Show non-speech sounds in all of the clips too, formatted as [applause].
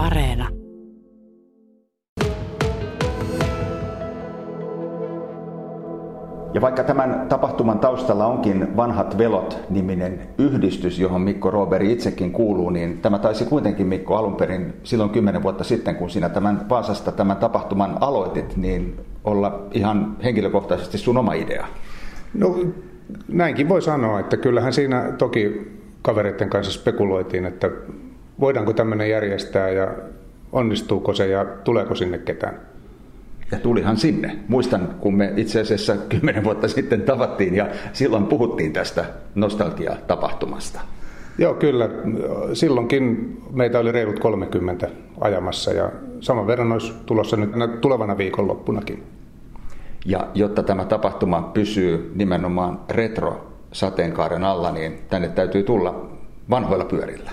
Areena. Ja vaikka tämän tapahtuman taustalla onkin Vanhat velot-niminen yhdistys, johon Mikko Roberi itsekin kuuluu, niin tämä taisi kuitenkin Mikko alun perin silloin kymmenen vuotta sitten, kun sinä tämän Vaasasta tämän tapahtuman aloitit, niin olla ihan henkilökohtaisesti sun oma idea. No näinkin voi sanoa, että kyllähän siinä toki kavereiden kanssa spekuloitiin, että voidaanko tämmöinen järjestää ja onnistuuko se ja tuleeko sinne ketään. Ja tulihan sinne. Muistan, kun me itse asiassa kymmenen vuotta sitten tavattiin ja silloin puhuttiin tästä nostalgia-tapahtumasta. Joo, kyllä. Silloinkin meitä oli reilut 30 ajamassa ja saman verran olisi tulossa nyt tulevana viikonloppunakin. Ja jotta tämä tapahtuma pysyy nimenomaan retro-sateenkaaren alla, niin tänne täytyy tulla vanhoilla pyörillä.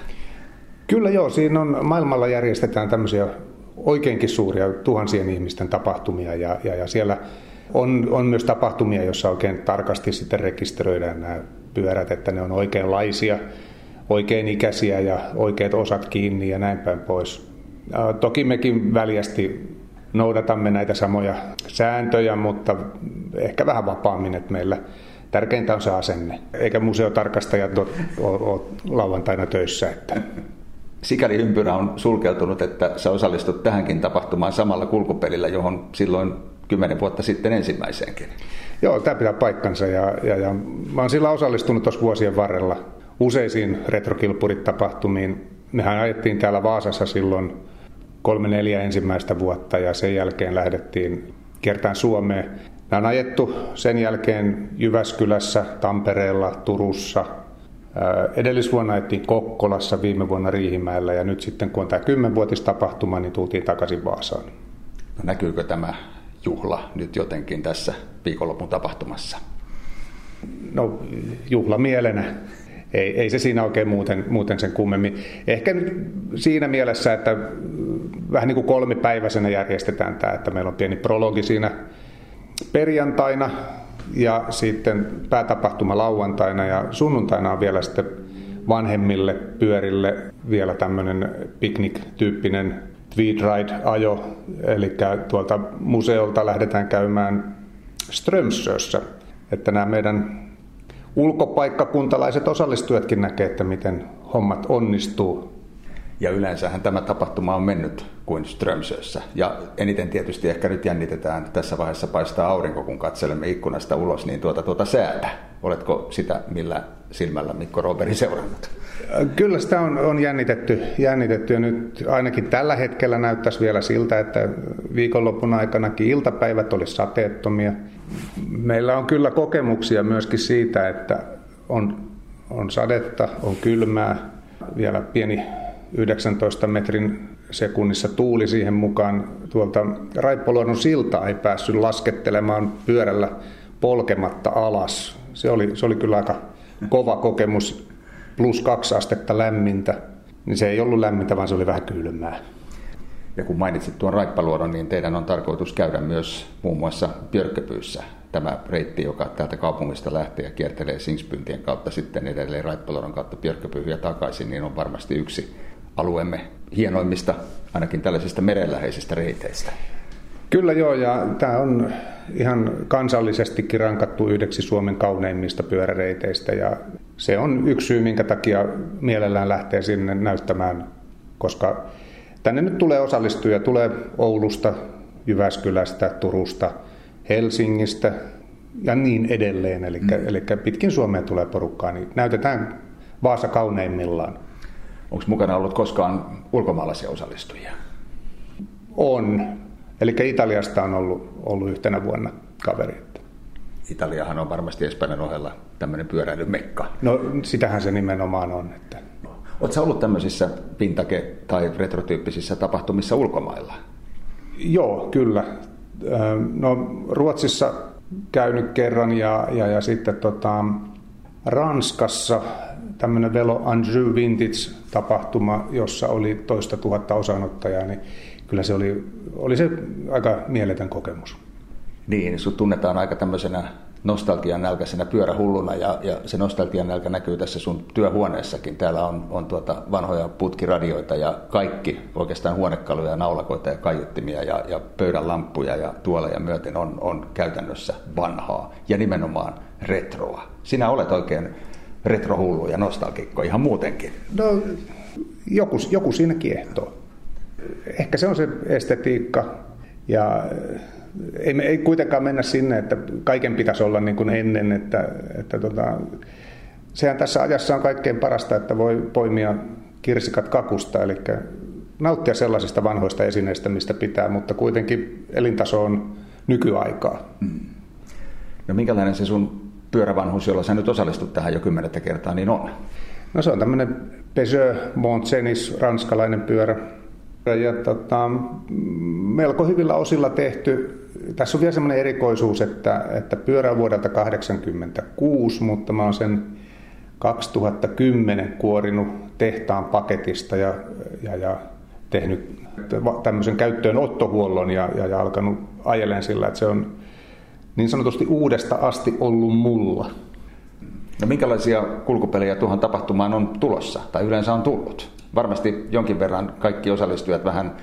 Kyllä joo, siinä on, maailmalla järjestetään tämmöisiä oikeinkin suuria tuhansien ihmisten tapahtumia ja, ja, ja siellä on, on myös tapahtumia, joissa oikein tarkasti sitten rekisteröidään nämä pyörät, että ne on oikeanlaisia, oikein ikäisiä ja oikeat osat kiinni ja näin päin pois. Toki mekin väljästi noudatamme näitä samoja sääntöjä, mutta ehkä vähän vapaammin, että meillä tärkeintä on se asenne, eikä museotarkastajat ole lauantaina töissä. Että sikäli ympyrä on sulkeutunut, että sä osallistut tähänkin tapahtumaan samalla kulkupelillä, johon silloin kymmenen vuotta sitten ensimmäiseenkin. Joo, tämä pitää paikkansa ja, ja, ja mä oon sillä osallistunut tuossa vuosien varrella useisiin retrokilpurit-tapahtumiin. Mehän ajettiin täällä Vaasassa silloin kolme neljä ensimmäistä vuotta ja sen jälkeen lähdettiin kiertään Suomeen. Nämä on ajettu sen jälkeen Jyväskylässä, Tampereella, Turussa, Edellisvuonna ajettiin Kokkolassa, viime vuonna Riihimäellä ja nyt sitten kun on tämä kymmenvuotistapahtuma, niin tultiin takaisin Vaasaan. No näkyykö tämä juhla nyt jotenkin tässä viikonlopun tapahtumassa? No juhla mielenä. Ei, ei se siinä oikein muuten, muuten sen kummemmin. Ehkä siinä mielessä, että vähän niin kuin kolmipäiväisenä järjestetään tämä, että meillä on pieni prologi siinä perjantaina, ja sitten päätapahtuma lauantaina ja sunnuntaina on vielä sitten vanhemmille pyörille vielä tämmöinen piknik-tyyppinen Tweed Ride-ajo, eli tuolta museolta lähdetään käymään Strömsössä, että nämä meidän ulkopaikkakuntalaiset osallistujatkin näkee, että miten hommat onnistuu ja yleensähän tämä tapahtuma on mennyt kuin Strömsössä. Ja eniten tietysti ehkä nyt jännitetään, tässä vaiheessa paistaa aurinko, kun katselemme ikkunasta ulos, niin tuota, tuota säätä. Oletko sitä millä silmällä Mikko Roberi seurannut? Kyllä sitä on, on jännitetty, jännitetty ja nyt ainakin tällä hetkellä näyttäisi vielä siltä, että viikonloppun aikanakin iltapäivät olisi sateettomia. Meillä on kyllä kokemuksia myöskin siitä, että on, on sadetta, on kylmää, vielä pieni 19 metrin sekunnissa tuuli siihen mukaan. Tuolta Raippoluodon siltaa ei päässyt laskettelemaan pyörällä polkematta alas. Se oli, se oli kyllä aika kova kokemus, plus kaksi astetta lämmintä. Niin se ei ollut lämmintä, vaan se oli vähän kylmää. Ja kun mainitsit tuon Raippaluodon, niin teidän on tarkoitus käydä myös muun muassa Björköpyyssä tämä reitti, joka täältä kaupungista lähtee ja kiertelee Singspyntien kautta sitten edelleen Raippaluodon kautta Björköpyyhyn takaisin, niin on varmasti yksi alueemme hienoimmista, ainakin tällaisista merenläheisistä reiteistä. Kyllä joo, ja tämä on ihan kansallisestikin rankattu yhdeksi Suomen kauneimmista pyöräreiteistä, ja se on yksi syy, minkä takia mielellään lähtee sinne näyttämään, koska tänne nyt tulee osallistuja, tulee Oulusta, Jyväskylästä, Turusta, Helsingistä ja niin edelleen. Eli, mm. eli pitkin Suomeen tulee porukkaa, niin näytetään Vaasa kauneimmillaan. Onko mukana ollut koskaan ulkomaalaisia osallistujia? On. Eli Italiasta on ollut, ollut yhtenä vuonna kaveri. Italiahan on varmasti Espanjan ohella tämmöinen pyöräilymekka. No sitähän se nimenomaan on. Että... Oletko ollut tämmöisissä pintake- tai retrotyyppisissä tapahtumissa ulkomailla? Joo, kyllä. No Ruotsissa käynyt kerran ja, ja, ja sitten tota, Ranskassa tämmöinen Velo Andrew Vintage-tapahtuma, jossa oli toista tuhatta osanottajaa, niin kyllä se oli, oli se aika mieletön kokemus. Niin, sut tunnetaan aika tämmöisenä nostalgian nälkäisenä pyörähulluna ja, ja se nostalgian nälkä näkyy tässä sun työhuoneessakin. Täällä on, on tuota vanhoja putkiradioita ja kaikki oikeastaan huonekaluja, naulakoita ja kaiuttimia ja, ja pöydän lamppuja ja tuoleja myöten on, on käytännössä vanhaa ja nimenomaan retroa. Sinä olet oikein retrohullu ja nostalgikko ihan muutenkin. No, joku, joku siinä kiehtoo. Ehkä se on se estetiikka ja ei, me ei kuitenkaan mennä sinne, että kaiken pitäisi olla niin kuin ennen, että, että tota, sehän tässä ajassa on kaikkein parasta, että voi poimia kirsikat kakusta, eli nauttia sellaisista vanhoista esineistä, mistä pitää, mutta kuitenkin elintaso on nykyaikaa. Mm. No minkälainen se sun pyörävanhuus, jolla sä nyt osallistut tähän jo kymmenettä kertaa, niin on? No se on tämmöinen Peugeot Montsenis, ranskalainen pyörä. Ja tota, melko hyvillä osilla tehty. Tässä on vielä semmoinen erikoisuus, että, että pyörä on vuodelta 1986, mutta mä oon sen 2010 kuorinut tehtaan paketista ja, ja, ja tehnyt tämmöisen käyttöön ottohuollon ja, ja, ja alkanut ajeleen sillä, että se on niin sanotusti uudesta asti ollut mulla. No minkälaisia kulkupelejä tuohon tapahtumaan on tulossa tai yleensä on tullut? Varmasti jonkin verran kaikki osallistujat vähän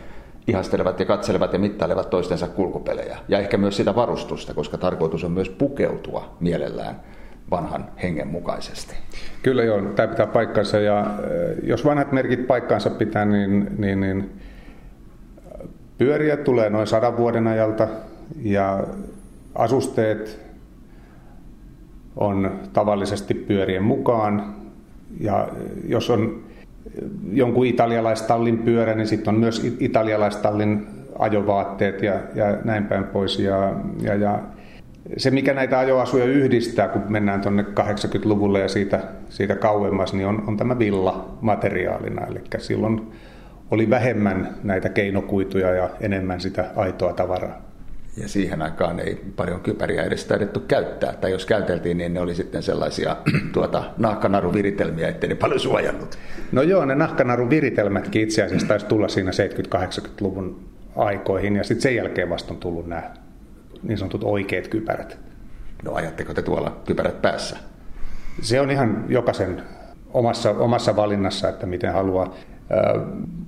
ihastelevat ja katselevat ja mittailevat toistensa kulkupelejä. Ja ehkä myös sitä varustusta, koska tarkoitus on myös pukeutua mielellään vanhan hengen mukaisesti. Kyllä joo, tämä pitää paikkansa ja jos vanhat merkit paikkaansa pitää, niin, niin, niin pyöriä tulee noin sadan vuoden ajalta ja asusteet on tavallisesti pyörien mukaan. Ja jos on jonkun italialaistallin pyörä, niin sitten on myös italialaistallin ajovaatteet ja, ja näin päin pois. Ja, ja, ja se, mikä näitä ajoasuja yhdistää, kun mennään tuonne 80-luvulle ja siitä, siitä kauemmas, niin on, on tämä villa materiaalina. Eli silloin oli vähemmän näitä keinokuituja ja enemmän sitä aitoa tavaraa. Ja siihen aikaan ei paljon kypäriä edes taidettu käyttää, tai jos käyteltiin, niin ne oli sitten sellaisia [clears throat] tuota, nahkanaruviritelmiä, ettei ne paljon suojannut. No joo, ne nahkanaruviritelmätkin itse asiassa taisi tulla siinä 70-80-luvun aikoihin, ja sitten sen jälkeen vasta on tullut nämä niin sanotut oikeat kypärät. No ajatteko te tuolla kypärät päässä? Se on ihan jokaisen omassa, omassa valinnassa, että miten haluaa.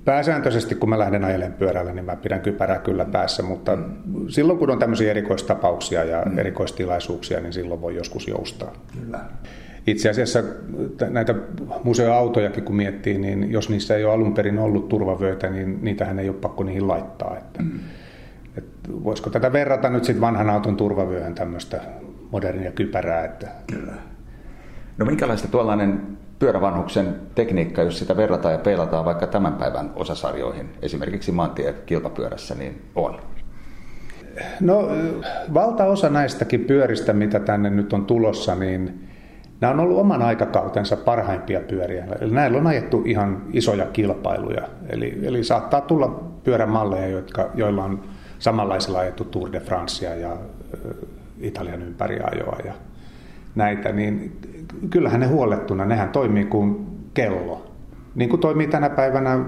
Pääsääntöisesti, kun mä lähden ajelemaan pyörällä, niin mä pidän kypärää kyllä päässä, mutta mm. silloin kun on tämmöisiä erikoistapauksia ja mm. erikoistilaisuuksia, niin silloin voi joskus joustaa. Kyllä. Itse asiassa näitä museoautojakin kun miettii, niin jos niissä ei ole alun perin ollut turvavöitä, niin niitähän ei ole pakko niihin laittaa. Että, mm. että voisiko tätä verrata nyt sitten vanhan auton turvavyöhön tämmöistä modernia kypärää? Että... Kyllä. No minkälaista tuollainen pyörävanhuksen tekniikka, jos sitä verrataan ja peilataan vaikka tämän päivän osasarjoihin, esimerkiksi maantie-kilpapyörässä, niin on? No valtaosa näistäkin pyöristä, mitä tänne nyt on tulossa, niin nämä on ollut oman aikakautensa parhaimpia pyöriä. Eli näillä on ajettu ihan isoja kilpailuja. Eli, eli saattaa tulla pyörämalleja, jotka, joilla on samanlaisilla ajettu Tour de Francea ja Italian ympäriajoa ja näitä, niin kyllähän ne huolettuna, nehän toimii kuin kello. Niin kuin toimii tänä päivänä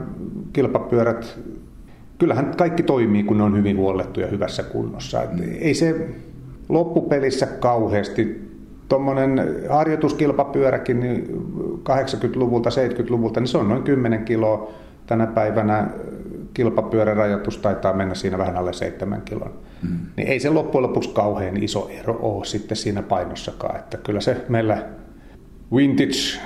kilpapyörät, kyllähän kaikki toimii, kun ne on hyvin huollettu ja hyvässä kunnossa. Et ei se loppupelissä kauheasti tuommoinen harjoituskilpapyöräkin niin 80-luvulta, 70-luvulta, niin se on noin 10 kiloa. Tänä päivänä kilpapyörärajoitus taitaa mennä siinä vähän alle 7 kilon. Mm. Niin ei se loppujen lopuksi kauhean iso ero ole sitten siinä painossakaan. Että kyllä se meillä vintage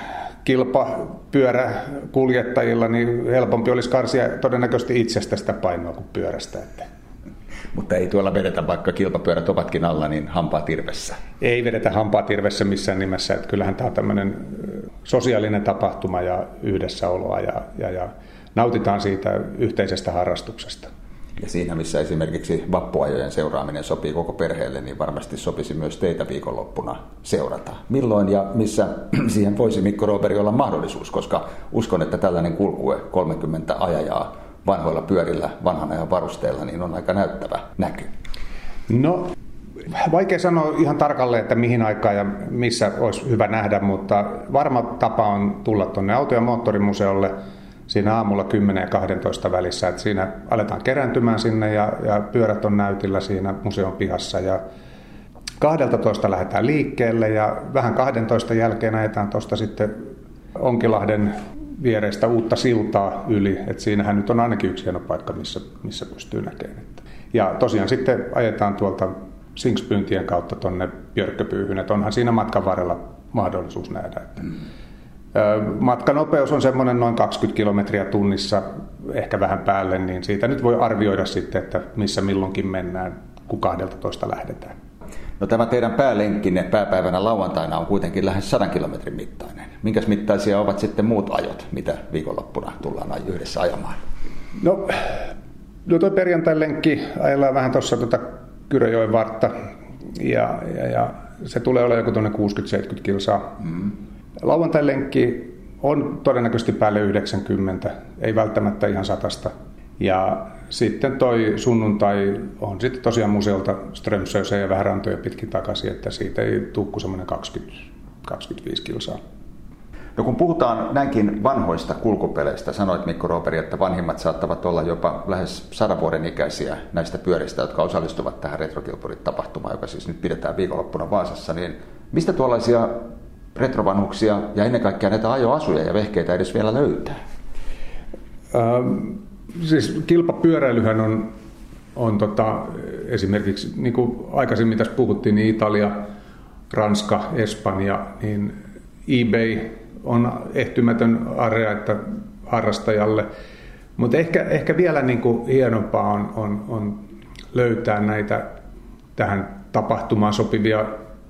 kilpapyöräkuljettajilla, niin helpompi olisi karsia todennäköisesti itsestä sitä painoa kuin pyörästä. Että. Mutta ei tuolla vedetä, vaikka kilpapyörät ovatkin alla, niin hampaa tirvessä. Ei vedetä hampaa tirvessä missään nimessä. Että kyllähän tämä on tämmöinen sosiaalinen tapahtuma ja yhdessäoloa ja, ja, ja nautitaan siitä yhteisestä harrastuksesta. Ja siinä, missä esimerkiksi vappuajojen seuraaminen sopii koko perheelle, niin varmasti sopisi myös teitä viikonloppuna seurata. Milloin ja missä [clears throat] siihen voisi Mikko Roberi olla mahdollisuus, koska uskon, että tällainen kulkue 30 ajajaa vanhoilla pyörillä, vanhan ajan varusteilla, niin on aika näyttävä näky. No, vaikea sanoa ihan tarkalleen, että mihin aikaan ja missä olisi hyvä nähdä, mutta varma tapa on tulla tuonne auto- ja moottorimuseolle – siinä aamulla 10 ja 12 välissä. Että siinä aletaan kerääntymään sinne ja, ja pyörät on näytillä siinä museon pihassa ja 12 lähdetään liikkeelle ja vähän 12 jälkeen ajetaan tuosta sitten Onkilahden viereistä uutta siltaa yli. Et siinähän nyt on ainakin yksi hieno paikka, missä, missä pystyy näkemään. Ja tosiaan sitten ajetaan tuolta Sinkspyyntien kautta tuonne Björkköpyyhyn, että onhan siinä matkan varrella mahdollisuus nähdä. Että mm. Matkanopeus on semmoinen noin 20 kilometriä tunnissa, ehkä vähän päälle, niin siitä nyt voi arvioida sitten, että missä milloinkin mennään, kun 12 lähdetään. No tämä teidän päälenkkinne pääpäivänä lauantaina on kuitenkin lähes 100 kilometrin mittainen. Minkäs mittaisia ovat sitten muut ajot, mitä viikonloppuna tullaan yhdessä ajamaan? No, no tuo perjantai-lenkki ajellaan vähän tuossa tuota Kyröjoen vartta ja, ja, ja se tulee olemaan joku tuonne 60-70 kilsaa. Mm. Lauantai-lenkki on todennäköisesti päälle 90, ei välttämättä ihan satasta. Ja sitten toi sunnuntai on sitten tosiaan museolta Strömsöseen ja vähän rantoja pitkin takaisin, että siitä ei tukku semmoinen 20, 25 kilsaa. No kun puhutaan näinkin vanhoista kulkupeleistä, sanoit Mikko Rooperi, että vanhimmat saattavat olla jopa lähes sadan vuoden ikäisiä näistä pyöristä, jotka osallistuvat tähän retrokilpurit-tapahtumaan, joka siis nyt pidetään viikonloppuna Vaasassa, niin mistä tuollaisia retrovanhuksia ja ennen kaikkea näitä ajoasuja ja vehkeitä edes vielä löytää? Ähm, siis kilpapyöräilyhän on, on tota, esimerkiksi, niin kuin aikaisemmin tässä puhuttiin, niin Italia, Ranska, Espanja, niin eBay on ehtymätön area että harrastajalle. Mutta ehkä, ehkä vielä niin kuin hienompaa on, on, on löytää näitä tähän tapahtumaan sopivia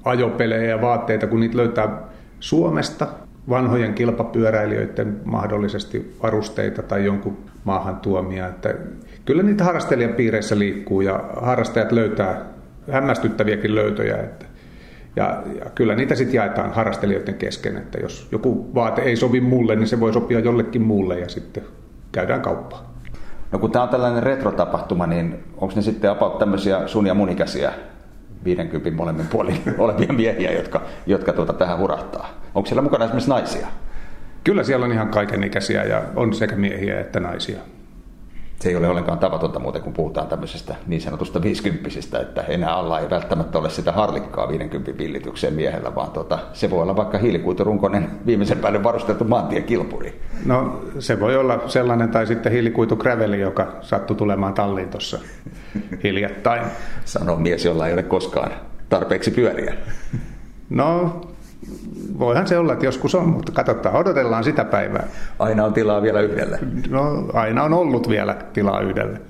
ajopelejä ja vaatteita, kun niitä löytää Suomesta, vanhojen kilpapyöräilijöiden mahdollisesti varusteita tai jonkun maahan tuomia. Että kyllä niitä harrastelijapiireissä liikkuu ja harrastajat löytää hämmästyttäviäkin löytöjä. Että ja, ja kyllä niitä sitten jaetaan harrastelijoiden kesken, että jos joku vaate ei sovi mulle, niin se voi sopia jollekin muulle ja sitten käydään kauppaa. No kun tämä on tällainen retrotapahtuma, niin onko ne sitten about tämmöisiä sun ja mun ikäisiä 50 molemmin puolin [laughs] olevia miehiä, jotka, jotka tuota tähän hurahtaa? Onko siellä mukana esimerkiksi naisia? Kyllä siellä on ihan kaikenikäisiä ja on sekä miehiä että naisia se ei ole ollenkaan tavatonta muuten, kun puhutaan tämmöisestä niin sanotusta viisikymppisistä, että enää alla ei välttämättä ole sitä harlikkaa 50 villitykseen miehellä, vaan tuota, se voi olla vaikka hiilikuiturunkoinen viimeisen päälle varusteltu maantiekilpuri. No se voi olla sellainen tai sitten hiilikuitu graveli, joka sattui tulemaan talliin tuossa hiljattain. Sanoo mies, jolla ei ole koskaan tarpeeksi pyöriä. No voihan se olla, että joskus on, mutta katsotaan, odotellaan sitä päivää. Aina on tilaa vielä yhdelle. No, aina on ollut vielä tilaa yhdelle.